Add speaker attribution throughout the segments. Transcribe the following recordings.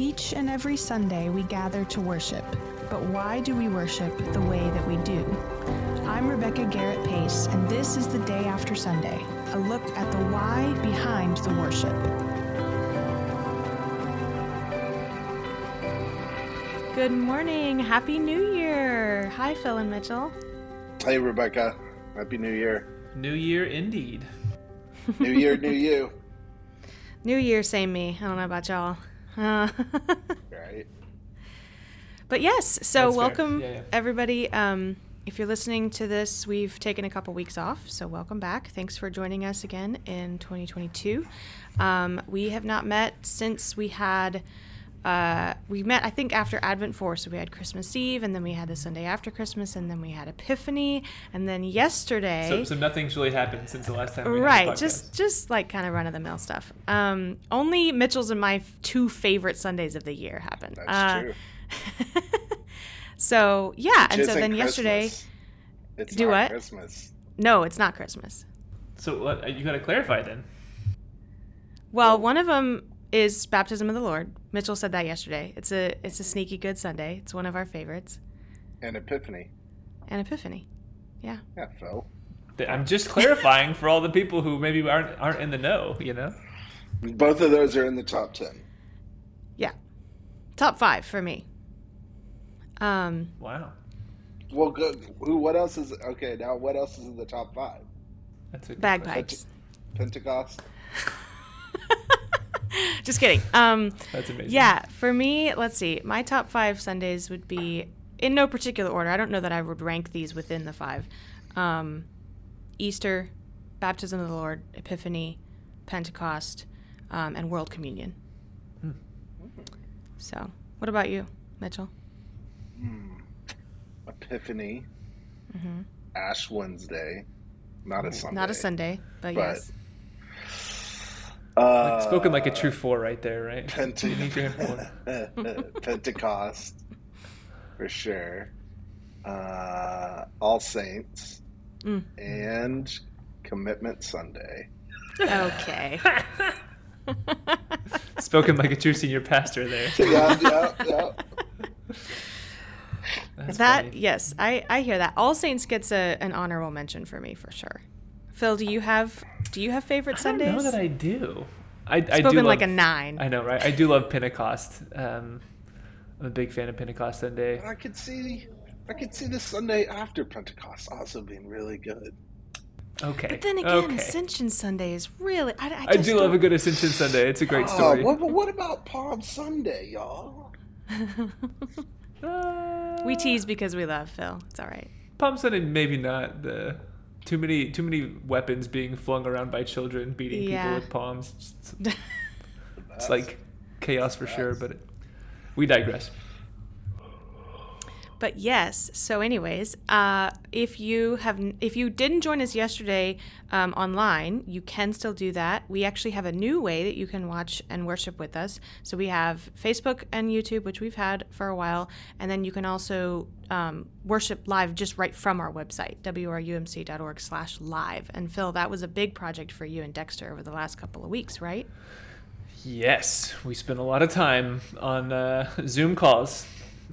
Speaker 1: Each and every Sunday, we gather to worship. But why do we worship the way that we do? I'm Rebecca Garrett Pace, and this is the Day After Sunday, a look at the why behind the worship. Good morning. Happy New Year. Hi, Phil and Mitchell.
Speaker 2: Hey, Rebecca. Happy New Year.
Speaker 3: New Year indeed.
Speaker 2: New Year, new you.
Speaker 1: New Year, same me. I don't know about y'all. Uh,
Speaker 2: Right.
Speaker 1: But yes, so
Speaker 3: That's
Speaker 1: welcome
Speaker 3: Yeah, yeah.
Speaker 1: everybody. Um, if you're listening to this, we've taken a couple weeks off, so welcome back. Thanks for joining us again in 2022. Um, we have not met since we had. Uh, we met, I think, after Advent 4. So we had Christmas Eve, and then we had the Sunday after Christmas, and then we had Epiphany, and then yesterday.
Speaker 3: So, so nothing's really happened since the last time. We
Speaker 1: right
Speaker 3: Had
Speaker 1: just just like kind of run of the mill stuff um only mitchell's and my f- two favorite sundays of the year happened
Speaker 2: That's
Speaker 1: Uh,
Speaker 2: true.
Speaker 1: so yeah and so then
Speaker 2: ain't
Speaker 1: yesterday
Speaker 2: It's
Speaker 1: Do
Speaker 2: not
Speaker 1: what?
Speaker 2: Christmas.
Speaker 1: no it's not christmas
Speaker 3: So what, you got to clarify then.
Speaker 1: well one of them is baptism of the lord mitchell said that yesterday it's a it's a sneaky good sunday it's one of our favorites
Speaker 2: And Epiphany.
Speaker 1: and epiphany
Speaker 2: Yeah, Phil.
Speaker 3: Th- I'm just clarifying for all the people who maybe aren't aren't in the know. You know.
Speaker 2: Both of those are in the top 10.
Speaker 1: yeah top five for me um
Speaker 3: Wow.
Speaker 2: Well, good. Who? What else is. Okay, now what else is in the top five?
Speaker 3: That's a good
Speaker 1: bagpipes
Speaker 2: Pentecost?
Speaker 1: just kidding um.
Speaker 3: That's amazing.
Speaker 1: Yeah, for me, let's see. My top five Sundays would be in no particular order. I don't know that I would rank these within the five. Um, Easter, Baptism of the Lord, Epiphany, Pentecost, um, and World Communion.
Speaker 3: Hmm.
Speaker 1: So, what about you, Mitchell?
Speaker 2: Epiphany.
Speaker 1: hmm
Speaker 2: Ash Wednesday. Not a Sunday.
Speaker 1: Not a Sunday, but,
Speaker 2: But-
Speaker 1: yes.
Speaker 2: Uh,
Speaker 3: Like, spoken like a true four right there, right?
Speaker 2: Pente-
Speaker 3: You need your four.
Speaker 2: Pentecost, for sure. Uh, All Saints
Speaker 1: Mm.
Speaker 2: and Commitment Sunday.
Speaker 1: Okay.
Speaker 3: Spoken like a true senior pastor there.
Speaker 2: Yeah, yeah, yeah.
Speaker 3: That's
Speaker 1: that
Speaker 3: funny.
Speaker 1: yes, I I hear that. All Saints gets a an honorable mention for me for sure. Phil, do you have do you have favorite
Speaker 3: I don't
Speaker 1: Sundays?
Speaker 3: know that I do. I, I do
Speaker 1: Spoken like a nine.
Speaker 3: I know, right? I do love Pentecost. Um, I'm a big fan of Pentecost Sunday.
Speaker 2: I could see, I could see the Sunday after Pentecost also being really good.
Speaker 3: Okay.
Speaker 1: But then again,
Speaker 3: okay.
Speaker 1: Ascension Sunday is really. I, I,
Speaker 3: I
Speaker 1: just
Speaker 3: do love a good Ascension Sunday. It's a great
Speaker 2: Oh,
Speaker 3: story.
Speaker 2: what, but what about Palm Sunday, y'all?
Speaker 3: Uh,
Speaker 1: we tease because we love Phil. It's all right.
Speaker 3: Palm Sunday, maybe not the too many too many weapons being flung around by children, beating
Speaker 1: Yeah.
Speaker 3: people with palms. It's, it's like chaos for sure, but it, we digress.
Speaker 1: But yes. So, anyways, uh, if you have, if you didn't join us yesterday um, online, you can still do that. We actually have a new way that you can watch and worship with us. So we have Facebook and YouTube, which we've had for a while, and then you can also um, worship live just right from our website, wrumc.org/live. And Phil, that was a big project for you and Dexter over the last couple of weeks, right?
Speaker 3: Yes, we spent a lot of time on uh, Zoom calls.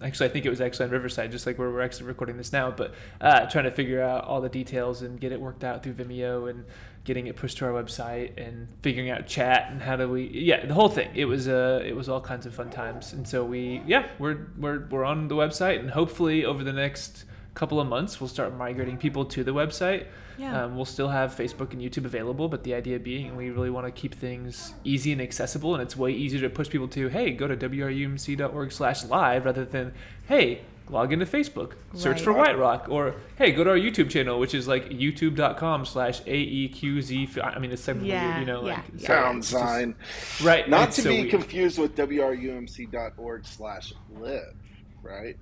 Speaker 3: Actually, I think it was actually on Riverside, just like where we're actually recording this now. But uh, trying to figure out all the details and get it worked out through Vimeo and getting it pushed to our website and figuring out chat and how do we yeah the whole thing. It was uh it was all kinds of fun times. And so we yeah we're we're we're on the website and hopefully over the next couple of months we'll start migrating people to the website.
Speaker 1: Yeah.
Speaker 3: Um, we'll still have Facebook and YouTube available, but the idea being we really want to keep things easy and accessible, and it's way easier to push people to, hey, go to wrumc.org slash live rather than, hey, log into Facebook, search
Speaker 1: Right.
Speaker 3: for White Rock, or hey, go to our YouTube channel, which is like youtube.com slash AEQZ. I mean, it's technically,
Speaker 1: Yeah,
Speaker 3: you know,
Speaker 1: yeah,
Speaker 3: like,
Speaker 1: yeah.
Speaker 3: so
Speaker 2: Pound
Speaker 3: it's just-
Speaker 2: sign.
Speaker 3: right.
Speaker 2: Not
Speaker 3: it's
Speaker 2: to
Speaker 3: so
Speaker 2: be
Speaker 3: weird.
Speaker 2: confused with wrumc.org slash live, right?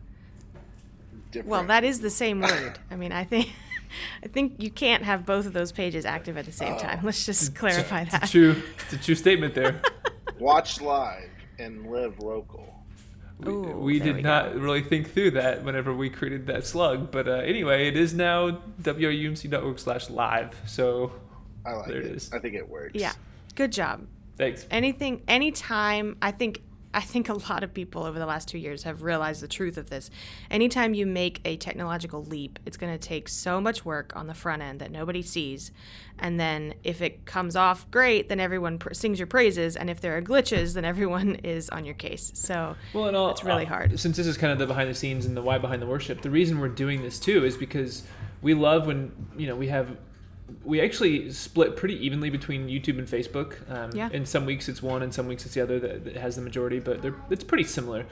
Speaker 2: Different.
Speaker 1: Well, that is the same word. I mean, I think I think you can't have both of those pages active at the same
Speaker 2: Oh.
Speaker 1: time. Let's just clarify
Speaker 3: It's a
Speaker 1: that.
Speaker 3: true, it's a true statement there.
Speaker 2: Watch live and live local.
Speaker 3: We,
Speaker 1: Ooh,
Speaker 3: we did
Speaker 1: we
Speaker 3: not really think through that whenever we created that slug, but uh, anyway, it is now wrumc.org slash live. So
Speaker 2: I like
Speaker 3: There
Speaker 2: it.
Speaker 3: it is.
Speaker 2: I think it works.
Speaker 1: Yeah. Good job.
Speaker 3: thanks.
Speaker 1: Anything anytime I think I think a lot of people over the last two years have realized the truth of this. Anytime you make a technological leap, it's going to take so much work on the front end that nobody sees. And then if it comes off great, then everyone pr- sings your praises. And if there are glitches, then everyone is on your case. So well, and all, it's really uh, hard.
Speaker 3: Since this is kind of the behind the scenes and the why behind the worship, the reason we're doing this too is because we love when, you know, we have we actually split pretty evenly between YouTube and Facebook. Um, yeah. In some weeks it's one, and some weeks it's the other that, that has the majority, but they're it's pretty similar.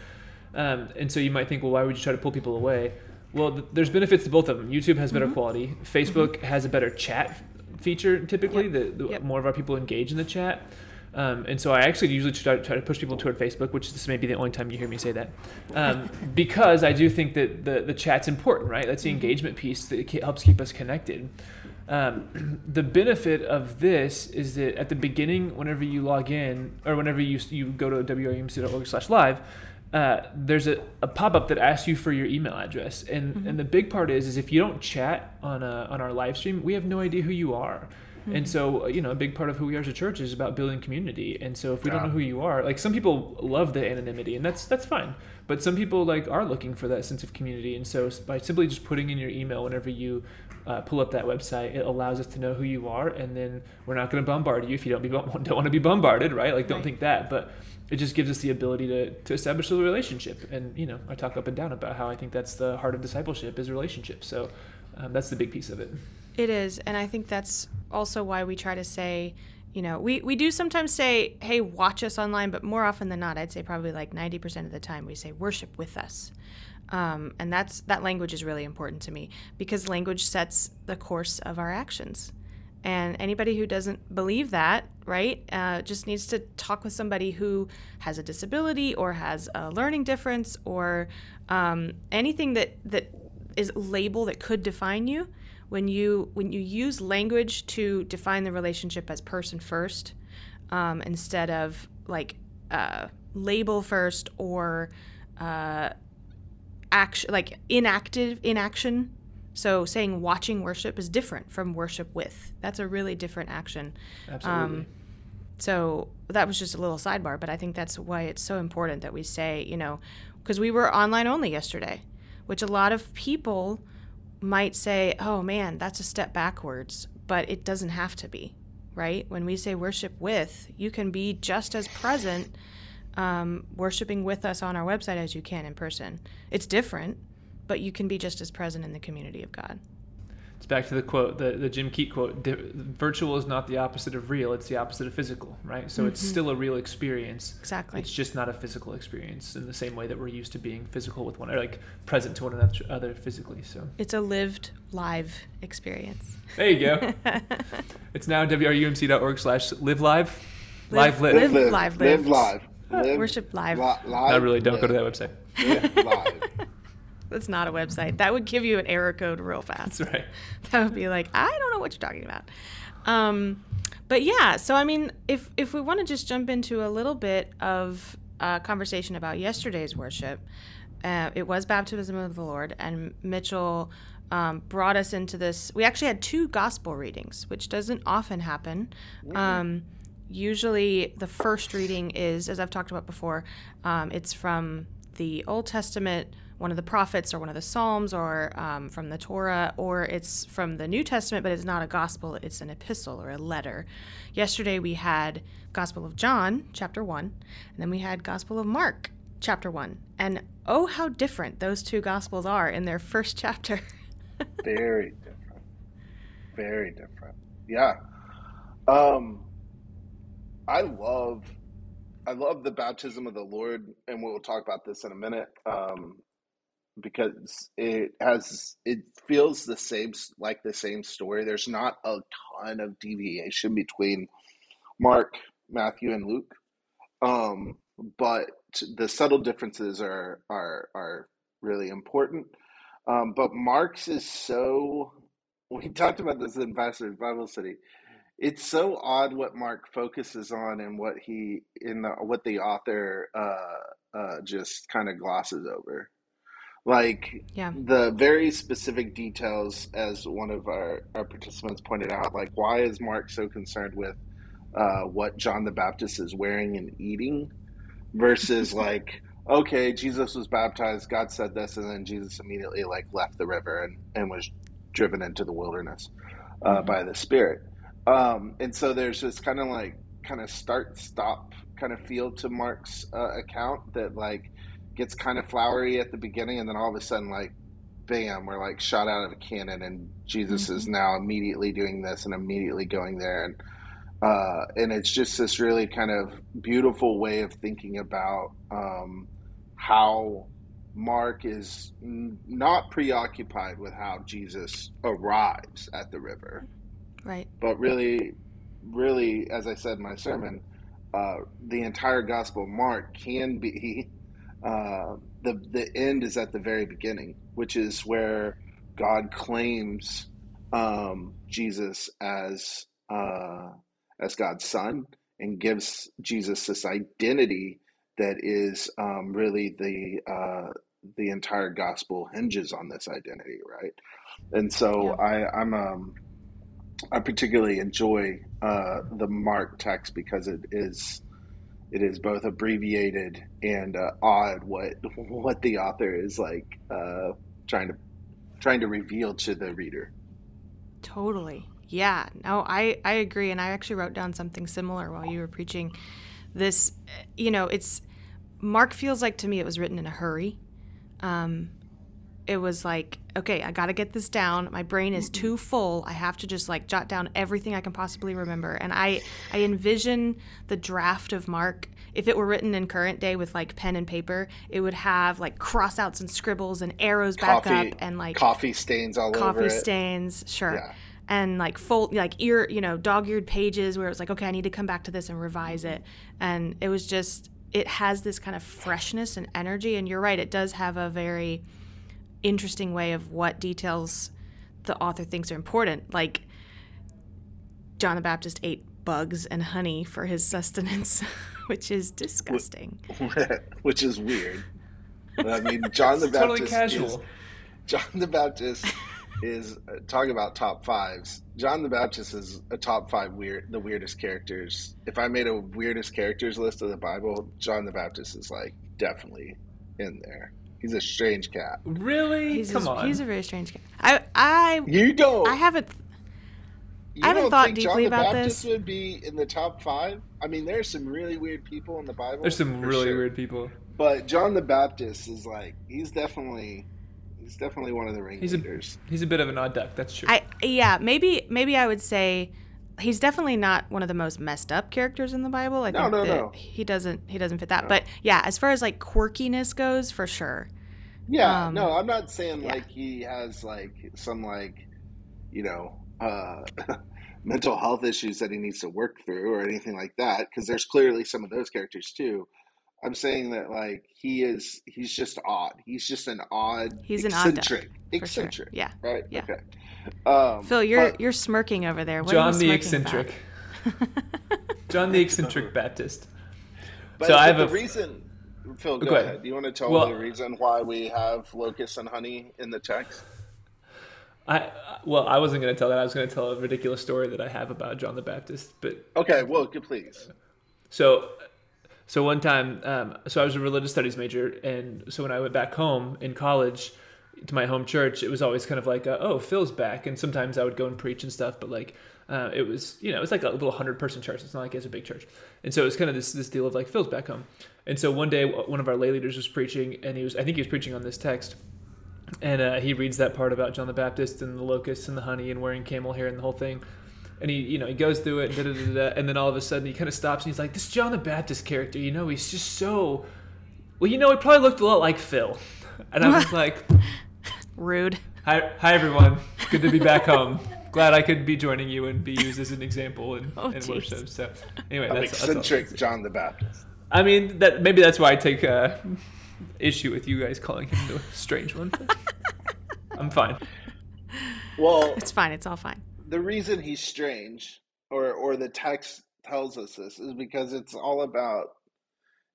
Speaker 3: Um, and so you might think, well, why would you try to pull people away? Well, th- there's benefits to both of them. YouTube has better mm-hmm. quality. Facebook mm-hmm. has a better chat feature typically. Yep. The, the yep. more of our people engage in the chat. Um, and so I actually usually try, try, to push people toward Facebook, which this may be the only time you hear me say that, um, because I do think that the, the chat's important, right? That's the mm-hmm. engagement piece that helps keep us connected. Um, the benefit of this is that at the beginning, whenever you log in or whenever you, you go to wrumc.org slash live, uh, there's a, a pop-up that asks you for your email address. And, mm-hmm. and the big part is, is if you don't chat on, a, on our live stream, we have no idea who you are. Mm-hmm. And so, you know, a big part of who we are as a church is about building community. And so, if we yeah. don't know who you are, like some people love the anonymity, and that's that's fine. But some people like are looking for that sense of community. And so, by simply just putting in your email whenever you uh, pull up that website, it allows us to know who you are, and then we're not going to bombard you if you don't be don't want to be bombarded, right? Like, don't right. think that, but it just gives us the ability to to establish a relationship. And you know, I talk up and down about how I think that's the heart of discipleship is relationship. So um, that's the big piece of it.
Speaker 1: It is, and I think that's also why we try to say you know, we, we do sometimes say, hey, watch us online, but more often than not, I'd say probably like 90% of the time, we say worship with us. Um, and that's that language is really important to me because language sets the course of our actions. And anybody who doesn't believe that, right, uh, just needs to talk with somebody who has a disability or has a learning difference or um, anything that that is label that could define you. When you when you use language to define the relationship as person first, um, instead of like uh, label first or uh, action like inactive inaction. So saying watching worship is different from worship with. That's a really different action.
Speaker 3: Absolutely. Um,
Speaker 1: so that was just a little sidebar but i think that's why it's so important that we say you know because we were online only yesterday which a lot of people might say oh man that's a step backwards but it doesn't have to be right? When we say worship with you can be just as present um, worshiping with us on our website as you can in person. It's different, but you can be just as present in the community of God.
Speaker 3: It's back to the quote, the, the Jim Keat quote virtual is not the opposite of real, it's the opposite of physical, right? So mm-hmm. it's still a real experience.
Speaker 1: Exactly.
Speaker 3: It's just not a physical experience in the same way that we're used to being physical with one, or like present to one another physically. So
Speaker 1: it's a lived, live experience.
Speaker 3: There you go. it's now wrumc.org slash live live.
Speaker 1: Live, live, live, live, live,
Speaker 2: live, live.
Speaker 1: Live, Worship live.
Speaker 2: Li- live.
Speaker 3: Not really. Don't live. go to that website.
Speaker 2: Live live.
Speaker 1: That's not a website. That would give you an error code real fast.
Speaker 3: That's right.
Speaker 1: That would be like, I don't know what you're talking about. Um, but yeah, so I mean, if if we want to just jump into a little bit of a conversation about yesterday's worship, uh, it was baptism of the Lord, and Mitchell um, brought us into this. We actually had two gospel readings, which doesn't often happen. Mm-hmm. Usually the first reading is, as I've talked about before, um, it's from the Old Testament, one of the prophets, or one of the Psalms, or um, from the Torah, or it's from the New Testament, but it's not a gospel, it's an epistle or a letter. Yesterday we had Gospel of John, chapter 1, and then we had Gospel of Mark, chapter 1. And oh, how different those two gospels are in their first chapter.
Speaker 2: Very different. Very different. Yeah. Um, I love I love the baptism of the Lord, and we'll talk about this in a minute, um, because it has it feels the same like the same story. There's not a ton of deviation between Mark, Matthew, and Luke, um, but the subtle differences are are are really important. Um, but Mark's is so. We talked about this in Pastor's Bible Study it's so odd what Mark focuses on and what he in the, what the author uh, uh, just kind of glosses over. Like
Speaker 1: yeah.
Speaker 2: the very specific details, as one of our, our participants pointed out, like why is Mark so concerned with uh, what John the Baptist is wearing and eating? versus like okay, Jesus was baptized, God said this, and then Jesus immediately like left the river and, and was driven into the wilderness uh, mm-hmm. by the Spirit. Um, and so there's this kind of like kind of start stop kind of feel to Mark's uh, account that like gets kind of flowery at the beginning, and then all of a sudden like bam, we're like shot out of a cannon, and Jesus mm-hmm. is now immediately doing this and immediately going there, and uh, and it's just this really kind of beautiful way of thinking about um, how Mark is n- not preoccupied with how Jesus arrives at the river,
Speaker 1: right?
Speaker 2: But really, really, as I said in my sermon, uh, the entire Gospel of Mark can be uh, the the end is at the very beginning, which is where God claims um, Jesus as uh, as God's son and gives Jesus this identity that is um, really the uh, the entire gospel hinges on this identity, right? And so yeah. I, I'm um, I particularly enjoy uh, the Mark text because it is it is both abbreviated and uh, odd what what the author is like uh, trying to trying to reveal to the reader.
Speaker 1: Totally. Yeah. No, I I agree and I actually wrote down something similar while you were preaching this you know, it's Mark feels like to me it was written in a hurry. Um, it was like, okay, I got to get this down. My brain is too mm-hmm. full. I have to just like jot down everything I can possibly remember. And I I envision the draft of Mark if it were written in current day with like pen and paper, it would have like crossouts and scribbles and arrows back
Speaker 2: coffee,
Speaker 1: up and like
Speaker 2: coffee stains all
Speaker 1: coffee
Speaker 2: over
Speaker 1: Coffee stains, sure. Yeah. And like fold like ear, you know, dog-eared pages where it was like, okay, I need to come back to this and revise it. Mm-hmm. And it was just it has this kind of freshness and energy. And you're right, it does have a very interesting way of what details the author thinks are important. Like John the Baptist ate bugs and honey for his sustenance, which is disgusting.
Speaker 2: which is weird. I mean, John the Baptist is
Speaker 3: totally casual.
Speaker 2: Is, John the Baptist is uh, talking about top fives. John the Baptist is a top five weird, the weirdest characters. If I made a weirdest characters list of the Bible, John the Baptist is like definitely in there. He's a strange cat.
Speaker 3: Really?
Speaker 1: He's
Speaker 3: Come
Speaker 1: a,
Speaker 3: on.
Speaker 1: He's a very strange cat. I, I,
Speaker 2: you don't.
Speaker 1: I haven't.
Speaker 2: You
Speaker 1: I haven't
Speaker 2: don't
Speaker 1: thought
Speaker 2: think
Speaker 1: deeply
Speaker 2: John
Speaker 1: about
Speaker 2: the Baptist
Speaker 1: this.
Speaker 2: would be in the top five. I mean, there's some really weird people in the Bible.
Speaker 3: There's some really
Speaker 2: sure.
Speaker 3: weird people.
Speaker 2: But John the Baptist is like he's definitely he's definitely one of the
Speaker 3: he's
Speaker 2: ringleaders.
Speaker 3: A, he's a bit of an odd duck. That's true.
Speaker 1: I yeah maybe maybe I would say he's definitely not one of the most messed up characters in the Bible. I
Speaker 2: no,
Speaker 1: think
Speaker 2: no,
Speaker 1: that
Speaker 2: no.
Speaker 1: he doesn't he doesn't fit that.
Speaker 2: No.
Speaker 1: But yeah, as far as like quirkiness goes, for sure.
Speaker 2: Yeah,
Speaker 1: Um,
Speaker 2: no, I'm not saying
Speaker 1: yeah.
Speaker 2: like he has like some like you know uh mental health issues that he needs to work through or anything like that because there's clearly some of those characters too. I'm saying that like he is he's just odd. He's just an odd
Speaker 1: He's an odd duck,
Speaker 2: eccentric.
Speaker 1: sure.
Speaker 2: eccentric.
Speaker 1: Yeah.
Speaker 2: Right?
Speaker 1: Yeah.
Speaker 2: Okay. Um
Speaker 1: Phil, you're
Speaker 2: but-
Speaker 1: you're smirking over there. What
Speaker 3: John the eccentric. John the eccentric Baptist.
Speaker 2: But,
Speaker 3: So I have
Speaker 2: the
Speaker 3: a-
Speaker 2: reason Phil, go,
Speaker 3: Go ahead.
Speaker 2: ahead. Do you want to tell
Speaker 3: Well-
Speaker 2: the reason why we have locusts and honey in the text?
Speaker 3: I well, I wasn't going to tell that. I was going to tell a ridiculous story that I have about John the Baptist. But
Speaker 2: Okay, well, please.
Speaker 3: so, so one time, um, so I was a religious studies major, and so when I went back home in college to my home church, it was always kind of like, uh, oh, Phil's back, and sometimes I would go and preach and stuff. But like, uh, it was you know, it was like a little hundred person church. It's not like it's a big church, and so it was kind of this this deal of like Phil's back home. And so one day, one of our lay leaders was preaching, and he was I think he was preaching on this text. and uh, he reads that part about John the Baptist and the locusts and the honey and wearing camel hair and the whole thing. And he, you know, he goes through it, da, da, da, da, and then all of a sudden he kind of stops and he's like, "This John the Baptist character, you know, he's just so, well, you know, he probably looked a lot like Phil." And I was like,
Speaker 1: Rude.
Speaker 3: "Hi, hi everyone, good to be back home. Glad I could be joining you and be used as an example in,
Speaker 1: Oh,
Speaker 3: in worship." So, anyway,
Speaker 2: An
Speaker 3: that's, that's all.
Speaker 2: eccentric John the Baptist.
Speaker 3: I mean, that maybe that's why I take uh, issue with you guys calling him the strange one. I'm fine.
Speaker 2: Well,
Speaker 1: It's fine. It's all fine.
Speaker 2: The reason he's strange, or or the text tells us this, is because it's all about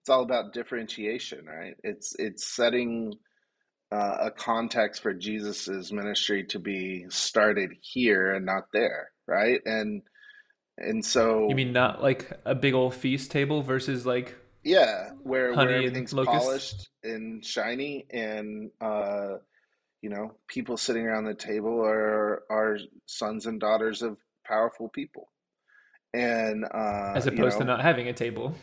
Speaker 2: it's all about differentiation, right? It's it's setting uh, a context for Jesus's ministry to be started here and not there, right? And and so
Speaker 3: You mean not like a big old feast table versus like
Speaker 2: Yeah, where where everything's polished and shiny, and uh, you know, people sitting around the table are are sons and daughters of powerful people, and uh,
Speaker 3: as
Speaker 2: you
Speaker 3: opposed to not having a table.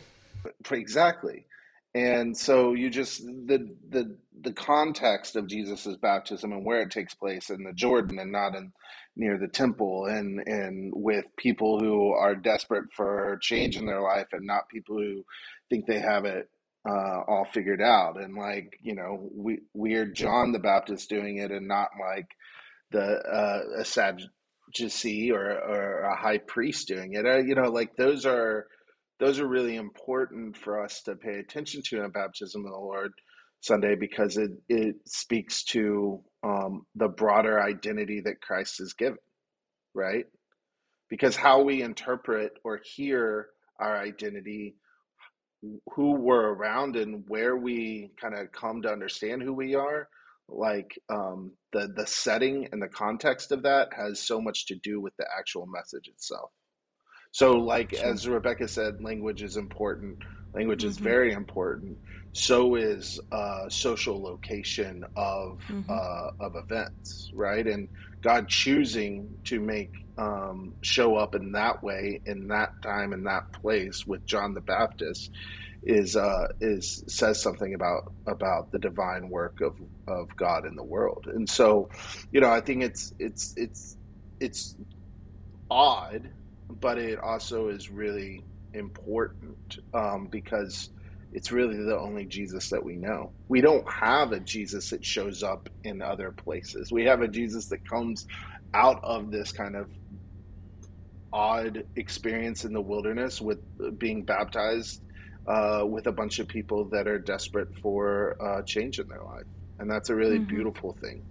Speaker 2: exactly. And so you just the the the context of Jesus's baptism and where it takes place in the Jordan and not in near the temple and and with people who are desperate for change in their life and not people who think they have it uh, all figured out and like you know we weird John the Baptist doing it and not like the uh, a Sadducee or or a high priest doing it. Uh, you know, like those are those are really important for us to pay attention to in baptism of the Lord Sunday because it it speaks to um, the broader identity that Christ has given, right? Because how we interpret or hear our identity, who we're around, and where we kind of come to understand who we are, like um, the the setting and the context of that has so much to do with the actual message itself. So, like as Rebecca said, language is important. Language is
Speaker 1: Mm-hmm.
Speaker 2: very important. So is uh, social location of
Speaker 1: Mm-hmm.
Speaker 2: uh, of events, right? And God choosing to make um, show up in that way, in that time, in that place with John the Baptist is uh, is says something about about the divine work of of God in the world. And so, you know, I think it's it's it's it's odd, but it also is really important um, because it's really the only Jesus that we know. We don't have a Jesus that shows up in other places. We have a Jesus that comes out of this kind of odd experience in the wilderness with being baptized uh, with a bunch of people that are desperate for uh, change in their life. And that's a really
Speaker 1: Mm-hmm.
Speaker 2: beautiful thing.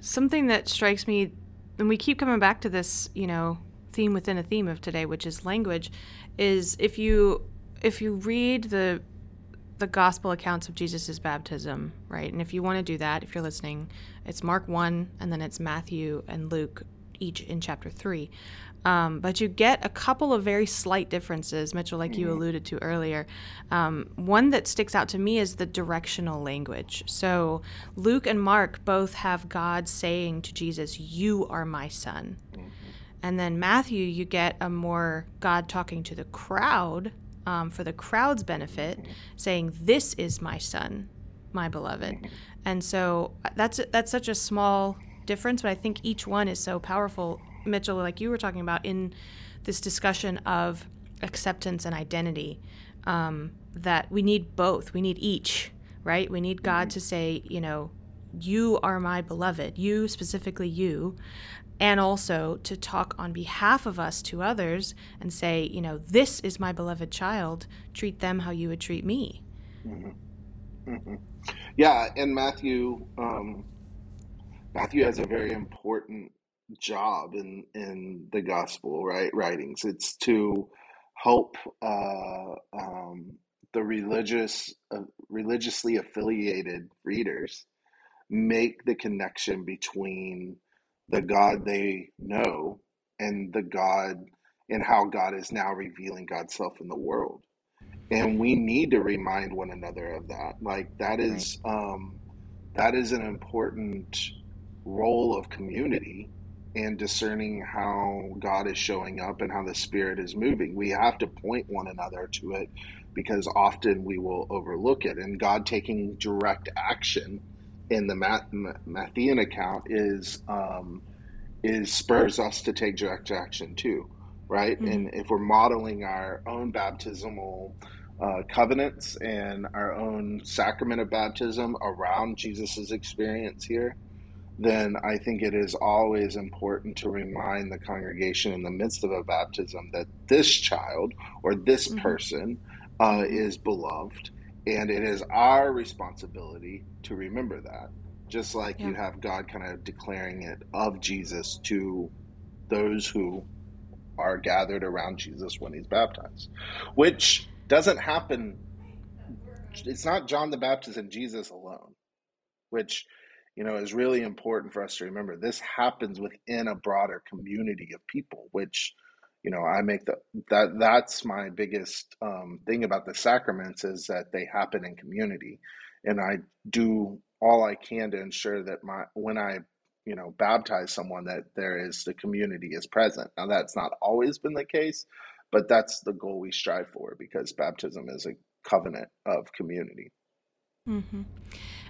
Speaker 1: Something that strikes me, and we keep coming back to this, you know, theme within a theme of today, which is language, is if you if you read the the gospel accounts of Jesus' baptism, right? And if you want to do that, if you're listening, it's Mark 1 and then it's Matthew and Luke, each in chapter 3. Um, but you get a couple of very slight differences, Mitchell, like you alluded to earlier. Um, one that sticks out to me is the directional language. So Luke and Mark both have God saying to Jesus, You are my son. And then Matthew, you get a more God talking to the crowd um, for the crowd's benefit, saying, "This is my son, my beloved." And so uh, that's that's such a small difference, but I think each one is so powerful. Mitchell, like you were talking about in this discussion of acceptance and identity, um, that we need both. We need each, right? We need God to say, you know, you are my beloved, you specifically you, and also to talk on behalf of us to others and say, you know, this is my beloved child, treat them how you would treat me.
Speaker 2: hmm Yeah, and Matthew, um, Matthew has a very important job in in the gospel right writings. It's to help uh, um, the religious uh, religiously affiliated readers make the connection between the God they know and the God and how God is now revealing God's self in the world. And we need to remind one another of that. Like that is um that is an important role of community and discerning how God is showing up and how the Spirit is moving. We have to point one another to it because often we will overlook it. And God taking direct action in the Matt, Matthean account is um, is spurs us to take direct action too, right?
Speaker 1: Mhm.
Speaker 2: And if we're modeling our own baptismal uh, covenants and our own sacrament of baptism around Jesus's experience here, then I think it is always important to remind the congregation in the midst of a baptism that this child or this
Speaker 1: Mhm.
Speaker 2: person uh, is beloved, and it is our responsibility to remember that. Just like you have God kind of declaring it of Jesus to those who are gathered around Jesus when he's baptized, which doesn't happen. It's not John the Baptist and Jesus alone, which you know is really important for us to remember. This happens within a broader community of people, which you know, I make the that that's my biggest um, thing about the sacraments is that they happen in community, and I do all I can to ensure that my when I you know baptize someone that there is the community is present. Now that's not always been the case, but that's the goal we strive for because baptism is a covenant of community.
Speaker 1: Mm-hmm.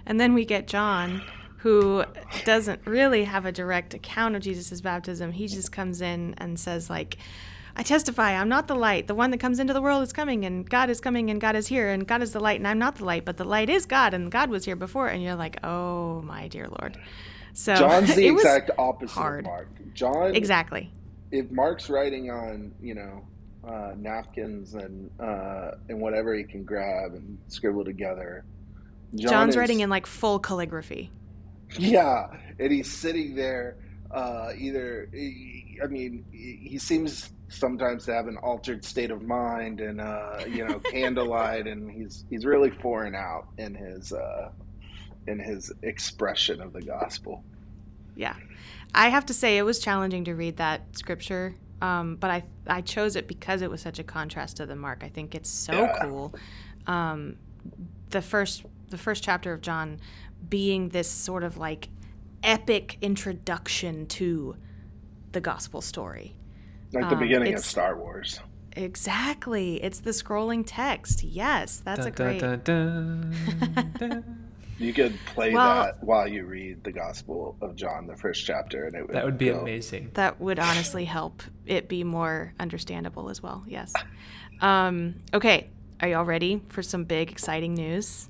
Speaker 1: And then we get John, who doesn't really have a direct account of Jesus' baptism. He just comes in and says, like, I testify, I'm not the light. The one that comes into the world is coming, and God is coming, and God is here, and God is the light, and I'm not the light, but the light is God, and God was here before. And you're like, oh, my dear Lord. So
Speaker 2: John's the exact opposite
Speaker 1: hard.
Speaker 2: of Mark. John
Speaker 1: exactly.
Speaker 2: If Mark's writing on, you know, uh, napkins and uh, and whatever he can grab and scribble together,
Speaker 1: John John's is, writing in like full calligraphy.
Speaker 2: Yeah, and he's sitting there. Uh, either, I mean, he seems sometimes to have an altered state of mind, and uh, you know, candlelight, and he's he's really pouring out in his uh, in his expression of the gospel.
Speaker 1: Yeah, I have to say it was challenging to read that scripture, um, but I I chose it because it was such a contrast to the Mark. I think it's so yeah. cool. Um, the first the first chapter of John being this sort of like epic introduction to the gospel story.
Speaker 2: Like the um, beginning of Star Wars.
Speaker 1: Exactly. It's the scrolling text. Yes, that's dun, a great. Dun,
Speaker 2: dun, you could play well, that while you read the Gospel of John, the first chapter, and it would
Speaker 3: that would be go. amazing.
Speaker 1: That would honestly help it be more understandable as well. Yes. Um, okay, are y'all ready for some big exciting news?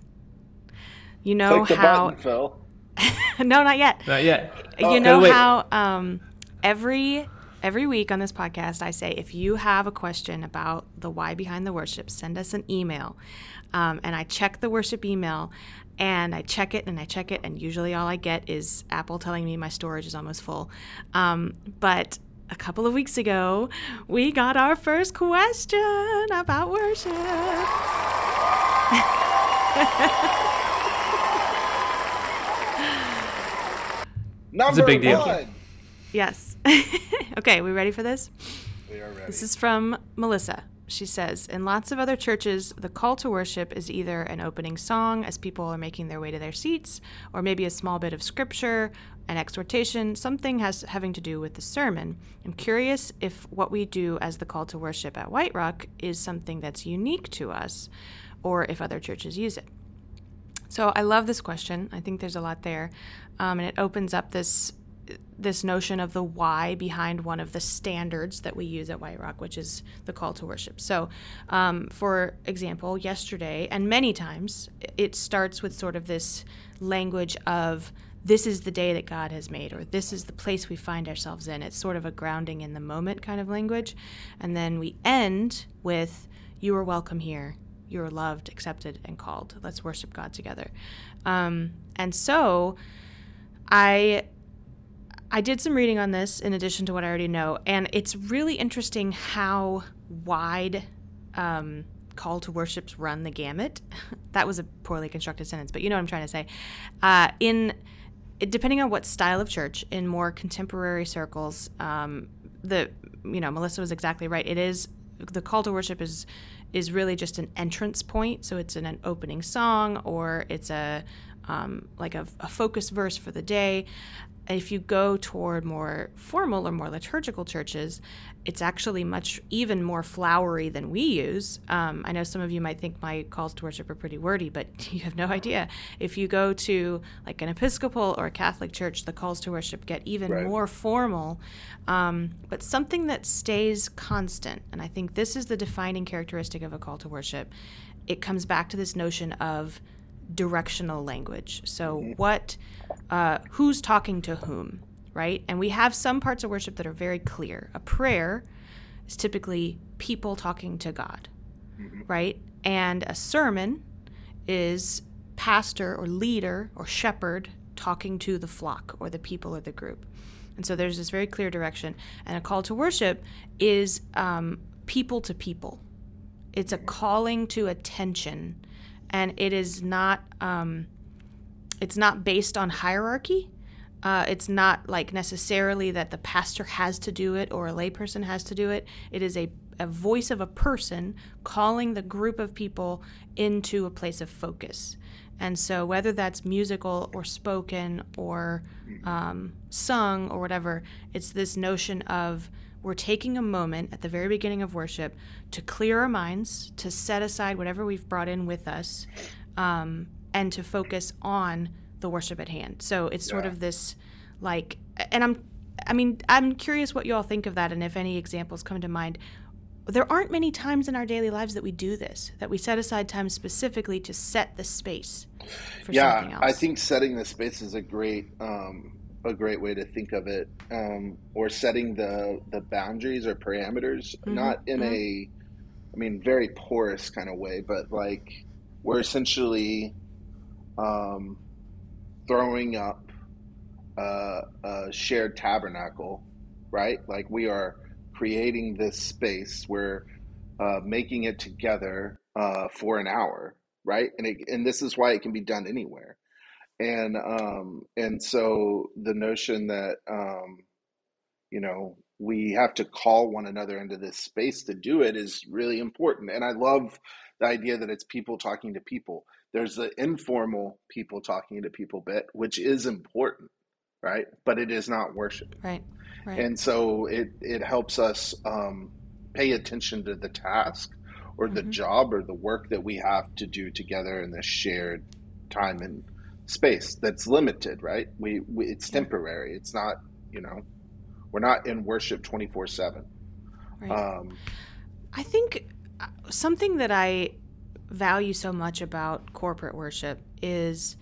Speaker 1: You know how
Speaker 2: button, Phil.
Speaker 1: no, not yet.
Speaker 3: Not yet.
Speaker 1: You oh, know how um, every every week on this podcast I say if you have a question about the why behind the worship, send us an email. Um, and I check the worship email and I check it and I check it, and usually all I get is Apple telling me my storage is almost full. Um, but a couple of weeks ago, we got our first question about worship.
Speaker 2: Number it's a big deal. One.
Speaker 1: Yes. okay, we ready for this?
Speaker 2: We are ready.
Speaker 1: This is from Melissa. She says, in lots of other churches, the call to worship is either an opening song as people are making their way to their seats, or maybe a small bit of scripture, an exhortation, something has having to do with the sermon. I'm curious if what we do as the call to worship at White Rock is something that's unique to us, or if other churches use it. So I love this question. I think there's a lot there, um, and it opens up this this notion of the why behind one of the standards that we use at White Rock, which is the call to worship. So, um, for example, yesterday and many times, it starts with sort of this language of this is the day that God has made, or this is the place we find ourselves in. It's sort of a grounding in the moment kind of language. And then we end with, You are welcome here you're loved, accepted, and called. Let's worship God together. Um, and so I I did some reading on this in addition to what I already know, and it's really interesting how wide um, call to worships run the gamut. that was a poorly constructed sentence, but you know what I'm trying to say. Uh, in depending on what style of church, in more contemporary circles, um, the you know Melissa was exactly right. It is the call to worship is is really just an entrance point. So it's an, an opening song or it's a um, like a, a focus verse for the day if you go toward more formal or more liturgical churches, it's actually much even more flowery than we use. Um, I know some of you might think my calls to worship are pretty wordy, but you have no idea. If you go to like an Episcopal or a Catholic church, the calls to worship get even right. more formal, um, but something that stays constant. And I think this is the defining characteristic of a call to worship. It comes back to this notion of directional language. So, mm-hmm. what, uh, who's talking to whom, right? And we have some parts of worship that are very clear. A prayer is typically people talking to God, mm-hmm. right? And a sermon is pastor or leader or shepherd talking to the flock or the people or the group. And so there's this very clear direction. And a call to worship is um, people to people. It's a calling to attention and it is not um, it's not based on hierarchy. Uh, it's not like necessarily that the pastor has to do it or a layperson has to do it. It is a, a voice of a person calling the group of people into a place of focus. And so, whether that's musical or spoken or um, sung or whatever, it's this notion of we're taking a moment at the very beginning of worship to clear our minds, to set aside whatever we've brought in with us, um, and to focus on the worship at hand. So it's sort
Speaker 2: Yeah.
Speaker 1: of this like, and I'm, I mean, I'm curious what you all think of that and if any examples come to mind. There aren't many times in our daily lives that we do this, that we set aside time specifically to set the space for something
Speaker 2: yeah,
Speaker 1: else.
Speaker 2: I think setting the space is a great um, a great way to think of it, um, or setting the the boundaries or parameters,
Speaker 1: Mhm,
Speaker 2: not in a, I mean, very porous kind of way, but like we're essentially um, throwing up a, a shared tabernacle, right? Like we are creating this space. We're uh, making it together uh, for an hour, right? And it, and this is why it can be done anywhere. And um, and so the notion that um, you know we have to call one another into this space to do it is really important. And I love the idea that it's people talking to people. There's the informal people talking to people bit, which is important, right? But it is not worship.
Speaker 1: right, right.
Speaker 2: And so it, it helps us um, pay attention to the task or the
Speaker 1: Mhm.
Speaker 2: job or the work that we have to do together in this shared time and space that's limited, right? We, we it's temporary. It's not, you know, we're not in worship 24 7.
Speaker 1: right.
Speaker 2: Um,
Speaker 1: I think uh, something that I value so much about corporate worship is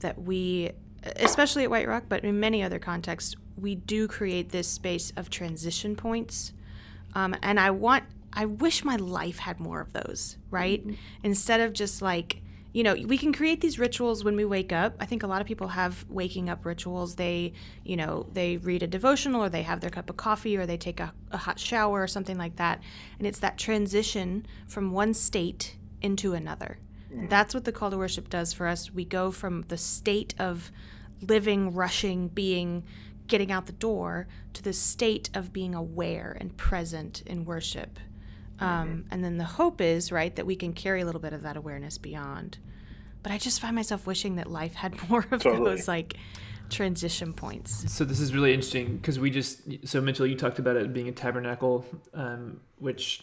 Speaker 1: that we, especially at White Rock, but in many other contexts, we do create this space of transition points. Um, and I want, I wish my life had more of those, right? Instead of just like, you know, we can create these rituals when we wake up. I think a lot of people have waking up rituals. They, you know, they read a devotional or they have their cup of coffee or they take a, a hot shower or something like that. And it's that transition from one state into another. That's what the call to worship does for us. We go from the state of living, rushing, being, getting out the door to the state of being aware and present in worship. Um, and then the hope is, right, that we can carry a little bit of that awareness beyond. But I just find myself wishing that life had more of
Speaker 2: Totally.
Speaker 1: those like transition points.
Speaker 3: So this is really interesting because we just so Mitchell, you talked about it being a tabernacle, um, which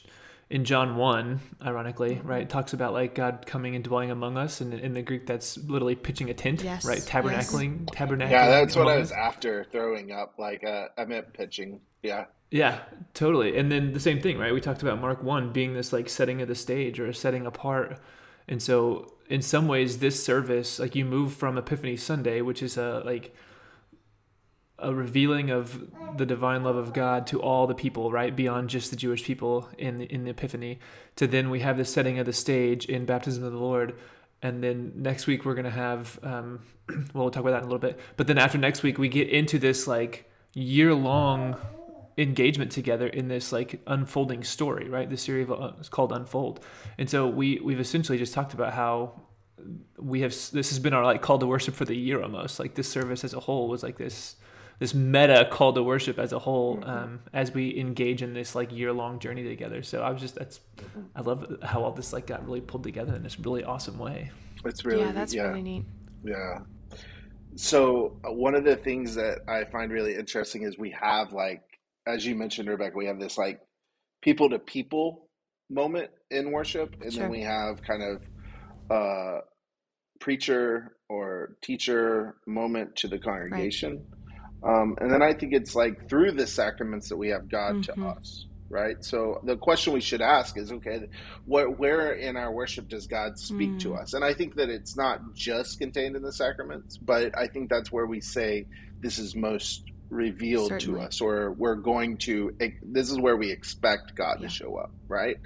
Speaker 3: in John one, ironically,
Speaker 1: Mm-hmm.
Speaker 3: right, talks about like God coming and dwelling among us, and in the Greek that's literally pitching a tent,
Speaker 1: Yes,
Speaker 3: right,
Speaker 1: yes.
Speaker 3: tabernacling, tabernacling.
Speaker 2: yeah, that's what I was
Speaker 3: us.
Speaker 2: after throwing up. Like, uh, I meant pitching. Yeah.
Speaker 3: Yeah, totally. And then the same thing, right? We talked about Mark 1 being this like setting of the stage or setting apart. And so in some ways this service, like you move from Epiphany Sunday, which is a like a revealing of the divine love of God to all the people, right? Beyond just the Jewish people in the, in the Epiphany, to then we have the setting of the stage in baptism of the Lord. And then next week we're to have, um, well, we'll talk about that in a little bit. But then after next week, we get into this like year long engagement together in this like unfolding story, right? The series of, uh, is called Unfold, and so we we've essentially just talked about how we have this has been our like call to worship for the year almost. Like this service as a whole was like this this meta call to worship as a whole um, as we engage in this like year long journey together. So I was just that's I love how all this like got really pulled together in this really awesome way.
Speaker 2: It's really,
Speaker 1: yeah, that's really neat.
Speaker 2: Yeah. So uh, one of the things that I find really interesting is we have like, as you mentioned, Rebecca, we have this like people to people moment in worship, and
Speaker 1: Sure.
Speaker 2: then we have kind of uh, preacher or teacher moment to the congregation. Um, and then I think it's like through the sacraments that we have God to
Speaker 1: Mhm.
Speaker 2: us, right? So the question we should ask is, okay, where, where in our worship does God speak to
Speaker 1: Mm.
Speaker 2: us? And I think that it's not just contained in the sacraments, but I think that's where we say this is most revealed
Speaker 1: Certainly.
Speaker 2: to us, or we're going to. This is where we expect God
Speaker 1: Yeah.
Speaker 2: to show up, right?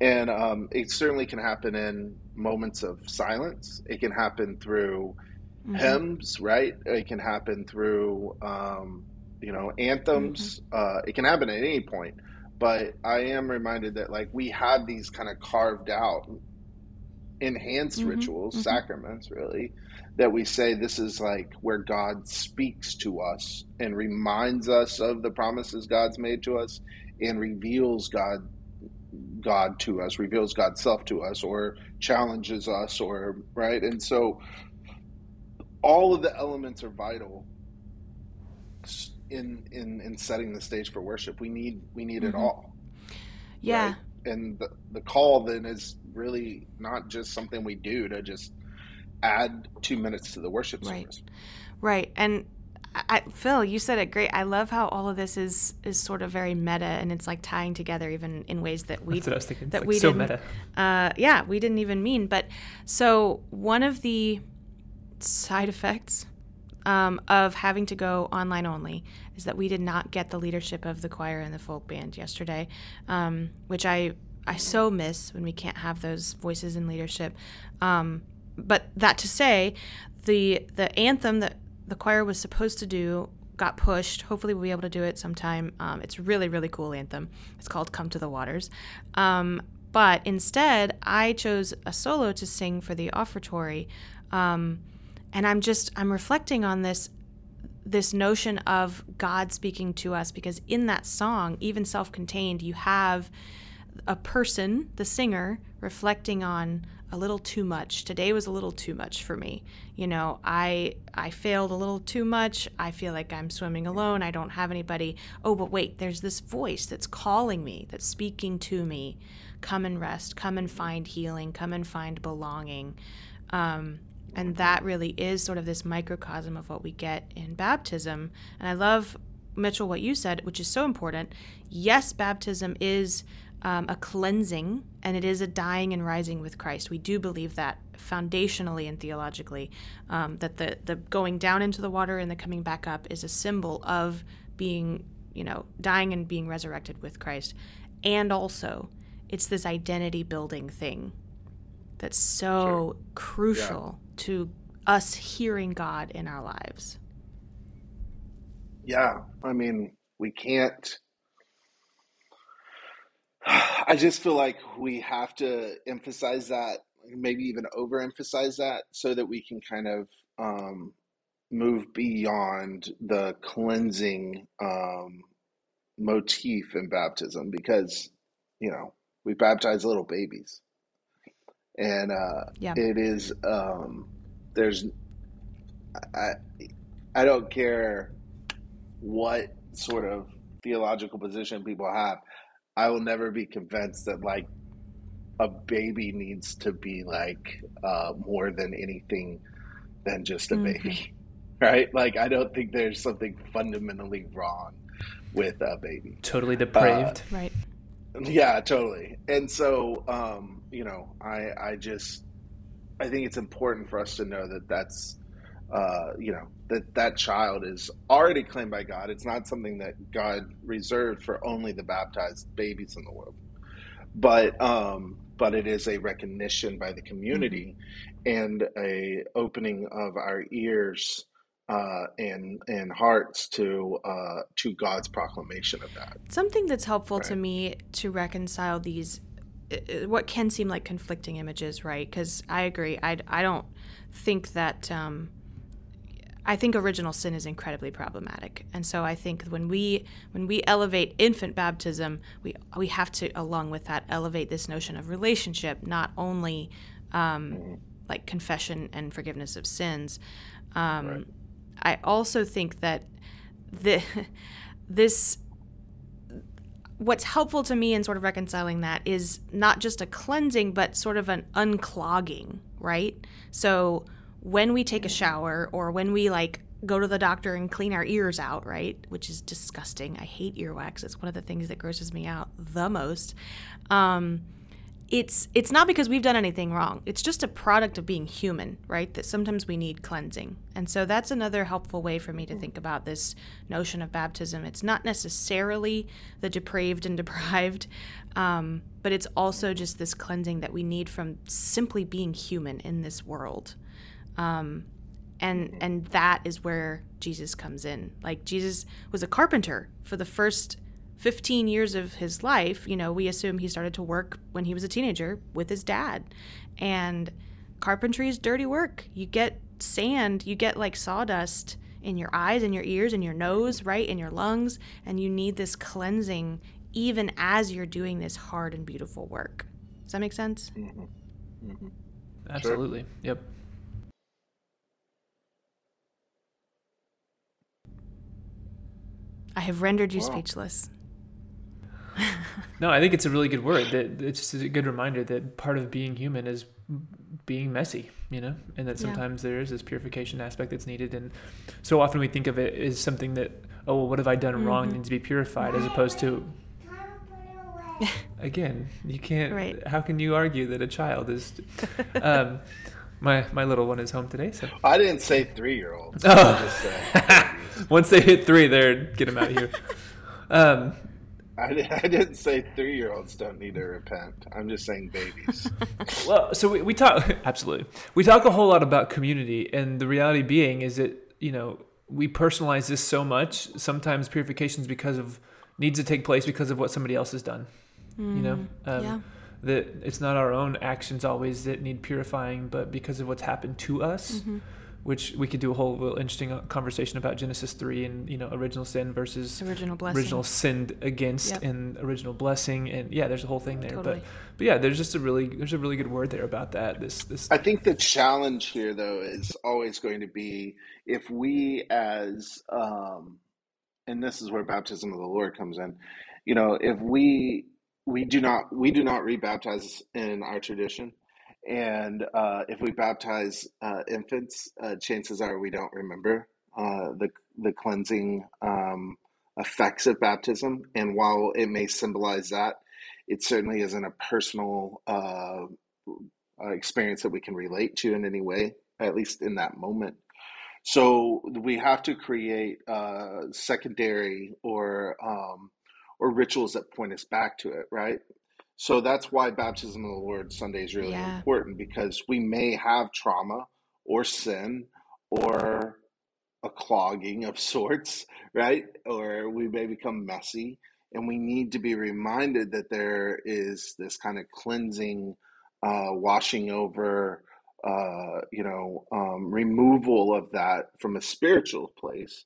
Speaker 2: And um, it certainly can happen in moments of silence. It can happen through
Speaker 1: Mhm.
Speaker 2: hymns, right? It can happen through, um, you know, anthems. Uh, it can happen at any point. But I am reminded that, like, we had these kind of carved out enhanced mm-hmm, rituals, mm-hmm. sacraments, really, that we say this is like where God speaks to us and reminds us of the promises God's made to us and reveals God God to us, reveals God's self to us, or challenges us, or right. And so, all of the elements are vital in in in setting the stage for worship. We need we need mm-hmm. it all.
Speaker 1: Yeah. Right?
Speaker 2: And the, the call then is really not just something we do to just add two minutes to the worship
Speaker 1: right.
Speaker 2: service.
Speaker 1: Right. And I, Phil, you said it great. I love how all of this is is sort of very meta, and it's like tying together even in ways that we
Speaker 3: that like
Speaker 1: we
Speaker 3: so
Speaker 1: didn't.
Speaker 3: Meta.
Speaker 1: Uh, yeah, we didn't even mean. But so one of the side effects um, of having to go online only is that we did not get the leadership of the choir and the folk band yesterday, um, which I I so miss when we can't have those voices in leadership. Um, but that to say, the the anthem that the choir was supposed to do got pushed. Hopefully, we'll be able to do it sometime. Um, it's really, really cool anthem. It's called "Come to the Waters." Um, but instead, I chose a solo to sing for the offertory, um, and I'm just I'm reflecting on this this notion of God speaking to us because in that song, even self-contained, you have a person, the singer, reflecting on a little too much. Today was a little too much for me. You know, I I failed a little too much. I feel like I'm swimming alone. I don't have anybody. Oh, but wait, there's this voice that's calling me, that's speaking to me. Come and rest. Come and find healing. Come and find belonging. Um, and that really is sort of this microcosm of what we get in baptism. And I love Mitchell what you said, which is so important. Yes, baptism is um, a cleansing and it is a dying and rising with Christ. We do believe that foundationally and theologically, um, that the, the going down into the water and the coming back up is a symbol of being, you know, dying and being resurrected with Christ. And also, it's this identity building thing that's so sure. crucial yeah. to us hearing God in our lives.
Speaker 2: Yeah. I mean, we can't I just feel like we have to emphasize that, maybe even overemphasize that, so that we can kind of um, move beyond the cleansing um, motif in baptism because, you know, we baptize little babies. And uh, yeah. it is, um, there's, I, I don't care what sort of theological position people have. I will never be convinced that like a baby needs to be like uh, more than anything than just a mm-hmm. baby, right? Like I don't think there's something fundamentally wrong with a baby.
Speaker 3: Totally depraved,
Speaker 1: uh, right?
Speaker 2: Yeah, totally. And so, um, you know, I I just I think it's important for us to know that that's uh, you know that that child is already claimed by God. It's not something that God reserved for only the baptized babies in the world, but um, but it is a recognition by the community mm-hmm. and a opening of our ears uh, and and hearts to uh, to God's proclamation of that.
Speaker 1: Something that's helpful right. to me to reconcile these what can seem like conflicting images, right? Because I agree. I, I don't think that um, I think original sin is incredibly problematic, and so I think when we when we elevate infant baptism, we we have to along with that elevate this notion of relationship, not only um, like confession and forgiveness of sins. Um, right. I also think that the this what's helpful to me in sort of reconciling that is not just a cleansing, but sort of an unclogging, right? So when we take a shower or when we like go to the doctor and clean our ears out, right? Which is disgusting. I hate earwax. It's one of the things that grosses me out the most. Um, it's it's not because we've done anything wrong. It's just a product of being human, right? That sometimes we need cleansing. And so that's another helpful way for me to think about this notion of baptism. It's not necessarily the depraved and deprived, um, but it's also just this cleansing that we need from simply being human in this world. Um, and and that is where Jesus comes in. Like Jesus was a carpenter for the first 15 years of his life, you know, we assume he started to work when he was a teenager with his dad. And carpentry is dirty work. You get sand, you get like sawdust in your eyes and your ears and your nose, right? In your lungs. And you need this cleansing even as you're doing this hard and beautiful work. Does that make sense? Mm-hmm.
Speaker 3: Mm-hmm. Absolutely. Sure. Yep.
Speaker 1: I have rendered you wow. speechless.
Speaker 3: no, I think it's a really good word. That it's just a good reminder that part of being human is being messy, you know, and that sometimes yeah. there is this purification aspect that's needed. And so often we think of it as something that, oh, well, what have I done mm-hmm. wrong? needs to be purified, as opposed to, again, you can't. Right. How can you argue that a child is? Um, my my little one is home today, so
Speaker 2: I didn't say three year olds. Oh.
Speaker 3: Once they hit three, they're get them out of here. Um,
Speaker 2: I, I didn't say three year olds don't need to repent. I'm just saying babies.
Speaker 3: well, so we, we talk absolutely. We talk a whole lot about community, and the reality being is that you know we personalize this so much. Sometimes purifications because of needs to take place because of what somebody else has done. Mm, you know, mm, um, yeah. that it's not our own actions always that need purifying, but because of what's happened to us. Mm-hmm which we could do a whole interesting uh, conversation about Genesis three and you know original sin versus
Speaker 1: original blessing,
Speaker 3: original sinned against yep. and original blessing, and yeah, there's a whole thing there. Totally. But but yeah, there's just a really there's a really good word there about that. This this.
Speaker 2: I think the challenge here though is always going to be if we as um, and this is where baptism of the Lord comes in. You know, if we we do not we do not rebaptize in our tradition and uh, if we baptize uh, infants, uh, chances are we don't remember uh, the the cleansing um, effects of baptism. And while it may symbolize that, it certainly isn't a personal uh, uh, experience that we can relate to in any way, at least in that moment. So we have to create secondary or um, or rituals that point us back to it, right? So that's why baptism of the Lord Sunday is really yeah. important because we may have trauma or sin or a clogging of sorts, right? Or we may become messy. And we need to be reminded that there is this kind of cleansing, uh, washing over, uh, you know, um, removal of that from a spiritual place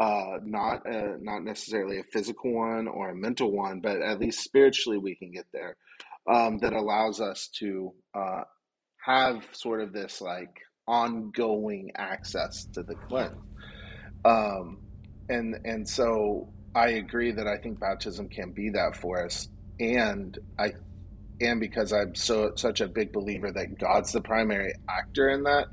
Speaker 2: uh, not a, not necessarily a physical one or a mental one, but at least spiritually we can get there. Um, that allows us to uh, have sort of this like ongoing access to the cleanse. Um, and and so I agree that I think baptism can be that for us, and I and because I'm so such a big believer that God's the primary actor in that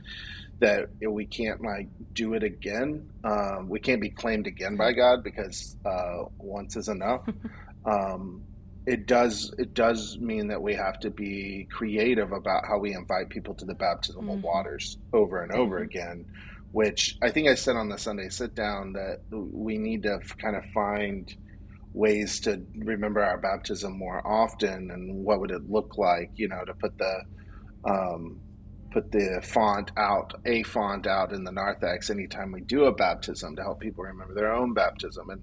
Speaker 2: that we can't like do it again. Um, we can't be claimed again by God because uh, once is enough. um, it does it does mean that we have to be creative about how we invite people to the baptismal mm-hmm. waters over and over mm-hmm. again. Which I think I said on the Sunday sit down that we need to kind of find ways to remember our baptism more often and what would it look like, you know, to put the um, put the font out, a font out in the narthex anytime we do a baptism to help people remember their own baptism. And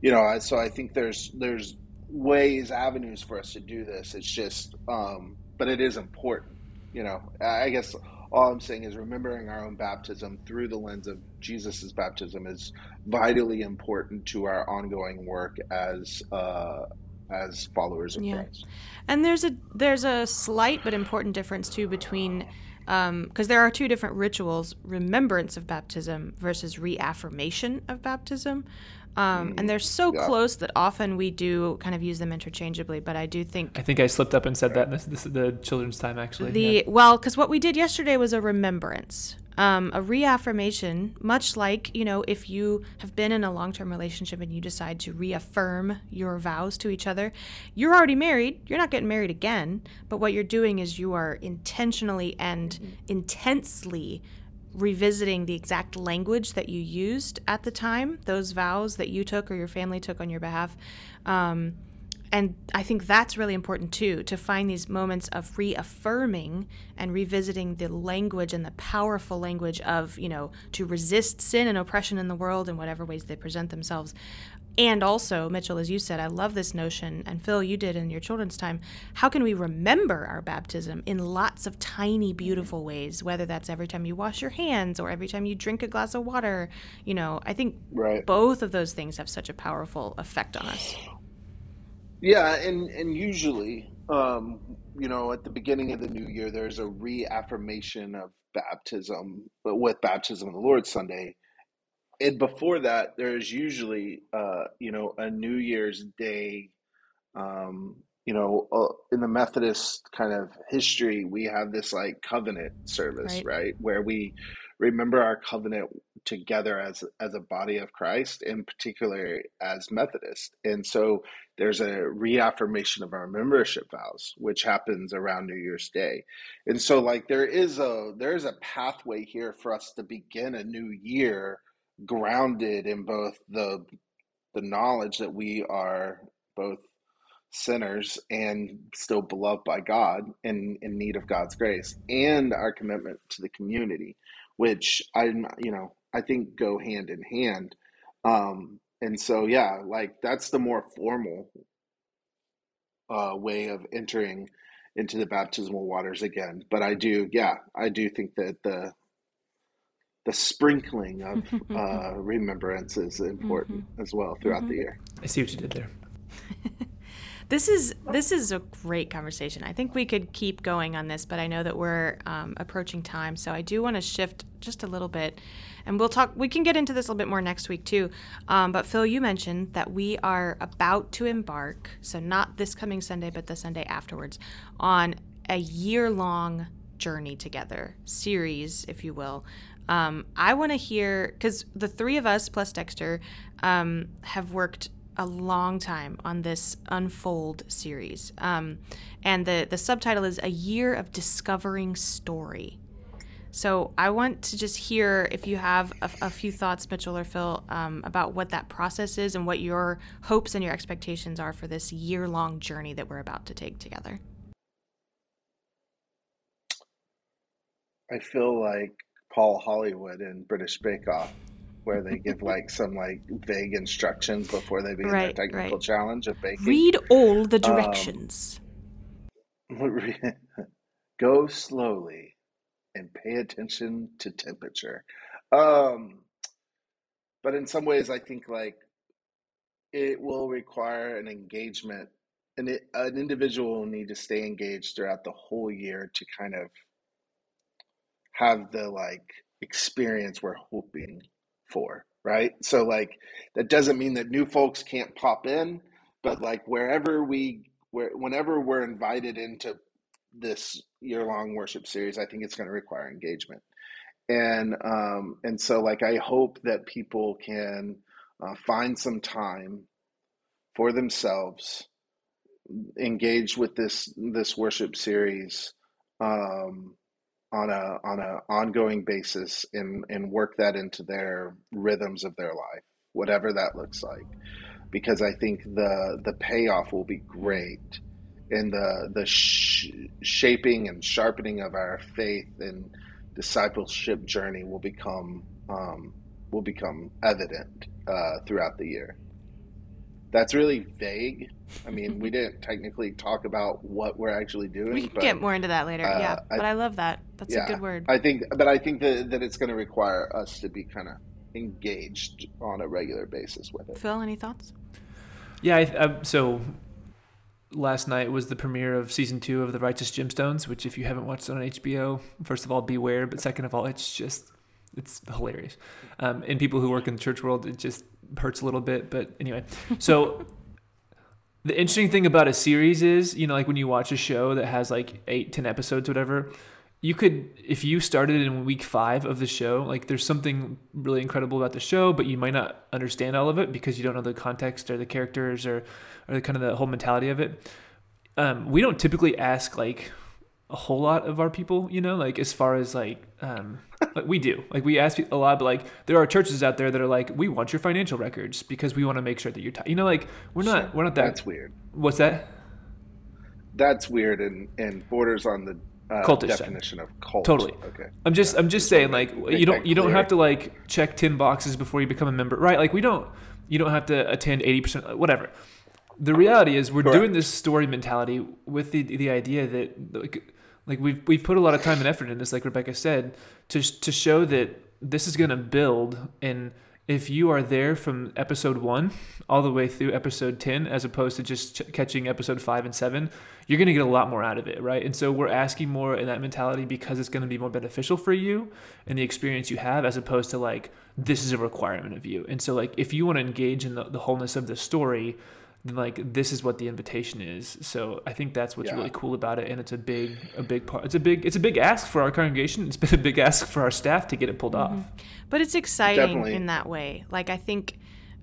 Speaker 2: you know, so I think there's there's ways, avenues for us to do this. It's just, um, but it is important. You know, I guess all I'm saying is remembering our own baptism through the lens of Jesus's baptism is vitally important to our ongoing work as uh, as followers of yeah. Christ.
Speaker 1: And there's a there's a slight but important difference too between because um, there are two different rituals remembrance of baptism versus reaffirmation of baptism um, mm, and they're so yeah. close that often we do kind of use them interchangeably but i do think
Speaker 3: i think i slipped up and said that this, this is the children's time actually
Speaker 1: the yeah. well because what we did yesterday was a remembrance um, a reaffirmation, much like, you know, if you have been in a long term relationship and you decide to reaffirm your vows to each other, you're already married. You're not getting married again. But what you're doing is you are intentionally and mm-hmm. intensely revisiting the exact language that you used at the time, those vows that you took or your family took on your behalf. Um, and I think that's really important too to find these moments of reaffirming and revisiting the language and the powerful language of, you know, to resist sin and oppression in the world in whatever ways they present themselves and also, Mitchell, as you said, I love this notion, and Phil, you did in your children's time. How can we remember our baptism in lots of tiny, beautiful ways, whether that's every time you wash your hands or every time you drink a glass of water? You know, I think
Speaker 2: right.
Speaker 1: both of those things have such a powerful effect on us.
Speaker 2: Yeah, and, and usually, um, you know, at the beginning of the new year, there's a reaffirmation of baptism, but with baptism of the Lord Sunday and before that, there's usually, uh, you know, a New Year's Day. Um, you know, uh, in the Methodist kind of history, we have this like covenant service, right? right? Where we remember our covenant together as as a body of Christ, in particular as Methodist. And so there's a reaffirmation of our membership vows, which happens around New Year's Day. And so like there is a there is a pathway here for us to begin a new year grounded in both the the knowledge that we are both sinners and still beloved by God and in need of God's grace and our commitment to the community, which I'm, you know I think go hand in hand. Um, and so yeah, like that's the more formal uh, way of entering into the baptismal waters again. But I do, yeah, I do think that the the sprinkling of uh, remembrance is important mm-hmm. as well throughout mm-hmm. the year.
Speaker 3: I see what you did there.
Speaker 1: this is this is a great conversation. I think we could keep going on this, but I know that we're um, approaching time, so I do want to shift just a little bit, and we'll talk. We can get into this a little bit more next week too. Um, but Phil, you mentioned that we are about to embark, so not this coming Sunday, but the Sunday afterwards, on a year long journey together series, if you will, um, I want to hear because the three of us plus Dexter um, have worked a long time on this Unfold series, um, and the the subtitle is "A Year of Discovering Story." So I want to just hear if you have a, a few thoughts, Mitchell or Phil, um, about what that process is and what your hopes and your expectations are for this year long journey that we're about to take together.
Speaker 2: I feel like Paul Hollywood in British Bake Off, where they give like some like vague instructions before they begin right, their technical right. challenge of baking.
Speaker 1: Read all the um, directions.
Speaker 2: Um, go slowly and pay attention to temperature. Um, but in some ways, I think like it will require an engagement, and it, an individual will need to stay engaged throughout the whole year to kind of have the like experience we're hoping for, right? So like that doesn't mean that new folks can't pop in, but like wherever we where whenever we're invited into this year long worship series, I think it's going to require engagement. And um and so like I hope that people can uh, find some time for themselves engage with this this worship series um on a on a ongoing basis and and work that into their rhythms of their life, whatever that looks like, because I think the the payoff will be great, and the the sh- shaping and sharpening of our faith and discipleship journey will become um, will become evident uh, throughout the year that's really vague. I mean, we didn't technically talk about what we're actually doing.
Speaker 1: We can but, get more into that later. Uh, yeah, but I, I, love that. That's yeah, a good word.
Speaker 2: I think, but I think that that it's going to require us to be kind of engaged on a regular basis with it.
Speaker 1: Phil, any thoughts?
Speaker 3: Yeah, I, I, so last night was the premiere of season two of The Righteous Gemstones, which if you haven't watched it on HBO, first of all, beware, but second of all, it's just it's hilarious. Um, and people who work in the church world, it just hurts a little bit. But anyway, so the interesting thing about a series is, you know, like when you watch a show that has like eight, ten episodes, whatever, you could, if you started in week five of the show, like there's something really incredible about the show, but you might not understand all of it because you don't know the context or the characters or, or the kind of the whole mentality of it. Um, we don't typically ask like a whole lot of our people, you know, like as far as like, um, like we do, like we ask a lot, but like there are churches out there that are like, we want your financial records because we want to make sure that you're, t-. you know, like we're not, sure. we're not that.
Speaker 2: That's weird.
Speaker 3: What's that?
Speaker 2: That's weird and and borders on the uh,
Speaker 3: Cultish then.
Speaker 2: definition of cult.
Speaker 3: Totally.
Speaker 2: Okay.
Speaker 3: I'm just I'm just saying like
Speaker 2: make
Speaker 3: you don't you don't have to like check 10 boxes before you become a member, right? Like we don't you don't have to attend 80% whatever. The reality is we're
Speaker 2: Correct.
Speaker 3: doing this story mentality with the the idea that like, like we've we've put a lot of time and effort in this like Rebecca said to to show that this is going to build and if you are there from episode 1 all the way through episode 10 as opposed to just ch- catching episode 5 and 7 you're going to get a lot more out of it right? And so we're asking more in that mentality because it's going to be more beneficial for you and the experience you have as opposed to like this is a requirement of you. And so like if you want to engage in the, the wholeness of the story then like this is what the invitation is. So i think that's what's
Speaker 2: Yeah.
Speaker 3: really cool about it and it's a big a big part it's a big it's a big ask for our congregation. It's been a big ask for our staff to get it pulled mm-hmm. off
Speaker 1: But it's exciting
Speaker 2: Definitely.
Speaker 1: in that way. Like I think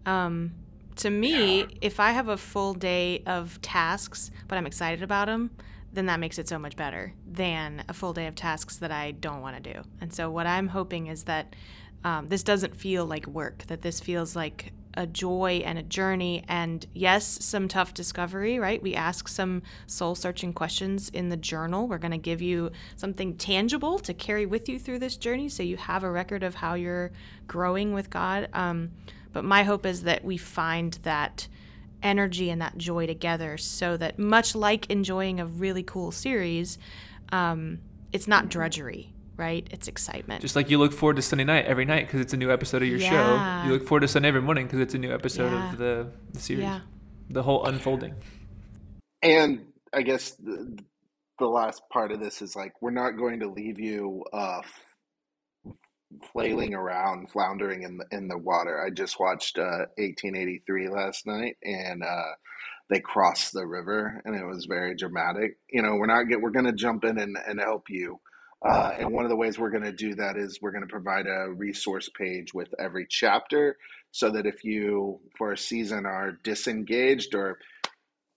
Speaker 1: um, to me, if I have a full day of tasks, but I'm excited about them, then that makes it so much better than a full day of tasks that I don't want to do. And so what I'm hoping is that um, this doesn't feel like work. That this feels like a joy and a journey. And yes some tough discovery right? We ask some soul searching questions in the journal. We're going to give you something tangible to carry with you through this journey so you have a record of how you're growing with god. Um, but my hope is that we find that energy and that joy together so that much like enjoying a really cool series um, it's not drudgery right it's excitement
Speaker 3: just like you look forward to sunday night every night because it's a new episode of your
Speaker 1: Yeah.
Speaker 3: show you look forward to sunday every morning because it's a new episode
Speaker 1: Yeah.
Speaker 3: of the, the series
Speaker 1: yeah
Speaker 3: the whole unfolding
Speaker 2: And I guess the, the last part of this is like we're not going to leave you uh, flailing around, floundering in the in the water. I just watched uh, 1883 last night, and uh, they crossed the river, and it was very dramatic. You know, we're not get we're going to jump in and, and help you. Uh, and one of the ways we're going to do that is we're going to provide a resource page with every chapter so that if you, for a season, are disengaged or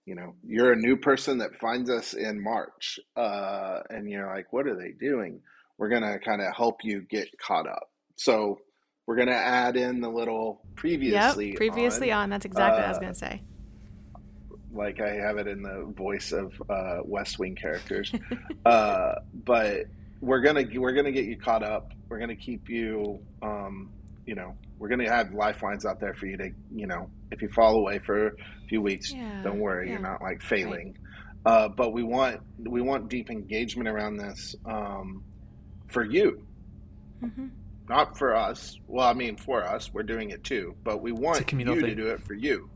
Speaker 2: you know you're a new person that finds us in march uh, and you're like what are they doing? we're going to kind of help you get caught up. So we're going to add in the little previously
Speaker 1: yep previously on, that's exactly what i was
Speaker 2: uh,
Speaker 1: going to say.
Speaker 2: like I have it in the voice of uh, West Wing characters. uh, but we're gonna we're gonna get you caught up. We're gonna keep you. Um, you know, we're gonna have lifelines out there for you to. You know, if you fall away for a few weeks,
Speaker 1: Yeah,
Speaker 2: don't worry,
Speaker 1: yeah.
Speaker 2: you're not like failing. Uh, but we want we want deep engagement around this um, for you,
Speaker 1: hmm
Speaker 2: not for us. Well, I mean, for us, we're doing it too, but we want you
Speaker 3: communal
Speaker 2: to do it for you,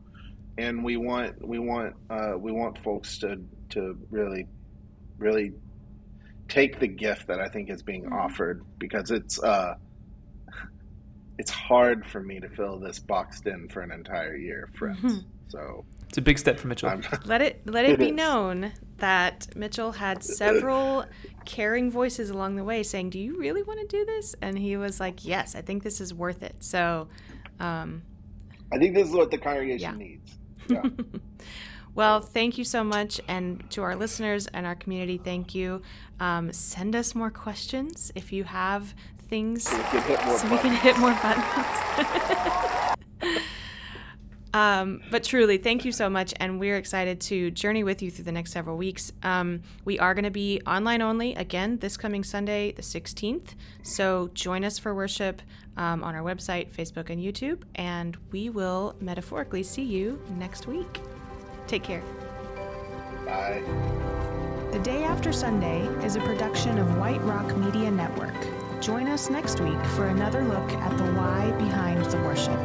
Speaker 2: and we want we want uh, we want folks to to really really take the gift that I think is being
Speaker 1: Mhm.
Speaker 2: offered because it's uh, it's hard for me to fill this boxed in for an entire year, friends.
Speaker 1: Mhm.
Speaker 2: So
Speaker 3: it's a big step for mitchell
Speaker 2: I'm,
Speaker 1: Let it let it,
Speaker 2: It
Speaker 1: be
Speaker 2: is.
Speaker 1: known that Mitchell had several caring voices along the way saying, "Do you really want to do this?" And he was like, "Yes, I think this is worth it." So, um,
Speaker 2: I think this is what the congregation
Speaker 1: Yeah.
Speaker 2: needs. Yeah.
Speaker 1: well, thank you so much, and to our listeners and our community, thank you. Um, send us more questions if you have things
Speaker 2: So we can hit more
Speaker 1: so
Speaker 2: buttons.
Speaker 1: hit more buttons. um, but truly, thank you so much, and we're excited to journey with you through the next several weeks. Um, we are going to be online only again this coming Sunday, the 16th. So join us for worship um, on our website, Facebook, and YouTube, and we will metaphorically see you next week. Take care.
Speaker 2: Bye.
Speaker 1: The Day After Sunday is a production of White Rock Media Network. Join us next week for another look at the why behind the worship.